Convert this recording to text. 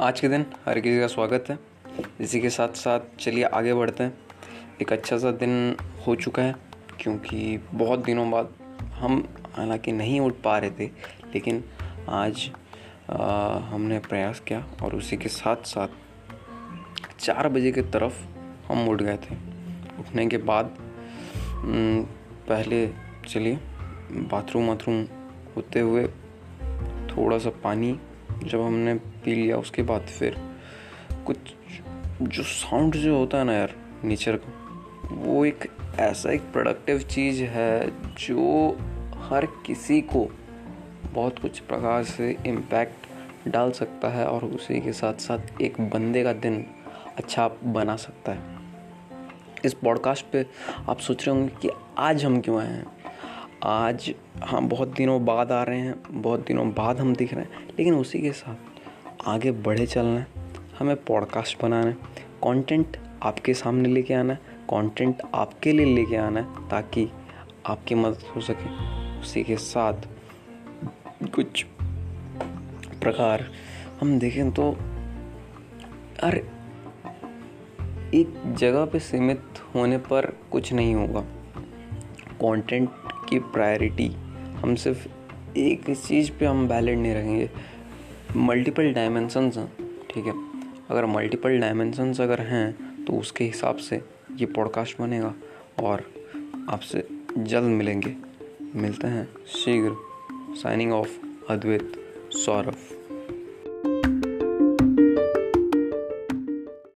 आज के दिन हर किसी का स्वागत है। इसी के साथ साथ चलिए आगे बढ़ते हैं। एक अच्छा सा दिन हो चुका है क्योंकि बहुत दिनों बाद हम हालाँकि नहीं उठ पा रहे थे लेकिन आज आ, हमने प्रयास किया और उसी के साथ साथ चार बजे की तरफ़ हम उठ गए थे। उठने के बाद पहले चलिए बाथरूम वाथरूम होते हुए थोड़ा सा पानी जब हमने पी लिया, उसके बाद फिर कुछ जो साउंड जो होता है ना यार नेचर का, वो एक ऐसा एक प्रोडक्टिव चीज़ है जो हर किसी को बहुत कुछ प्रकार से इम्पैक्ट डाल सकता है और उसी के साथ साथ एक बंदे का दिन अच्छा बना सकता है। इस पॉडकास्ट पे आप सोच रहे होंगे कि आज हम क्यों आए हैं? आज हम बहुत दिनों बाद आ रहे हैं, बहुत दिनों बाद हम दिख रहे हैं, लेकिन उसी के साथ आगे बढ़े चलना है, हमें पॉडकास्ट बनाना है कंटेंट आपके सामने लेके आना है कंटेंट आपके लिए लेके आना है, ताकि आपकी मदद हो सके। उसी के साथ कुछ प्रकार हम देखें तो अरे, एक जगह पे सीमित होने पर कुछ नहीं होगा। कंटेंट की प्रायोरिटी हम सिर्फ़ एक चीज़ पे हम वैलिड नहीं रहेंगे. मल्टीपल डायमेंसन्स हैं, ठीक है? अगर मल्टीपल डायमेंसन्स अगर हैं तो उसके हिसाब से ये पॉडकास्ट बनेगा और आपसे जल्द मिलेंगे. मिलते हैं शीघ्र. Signing of Advaita Saurabh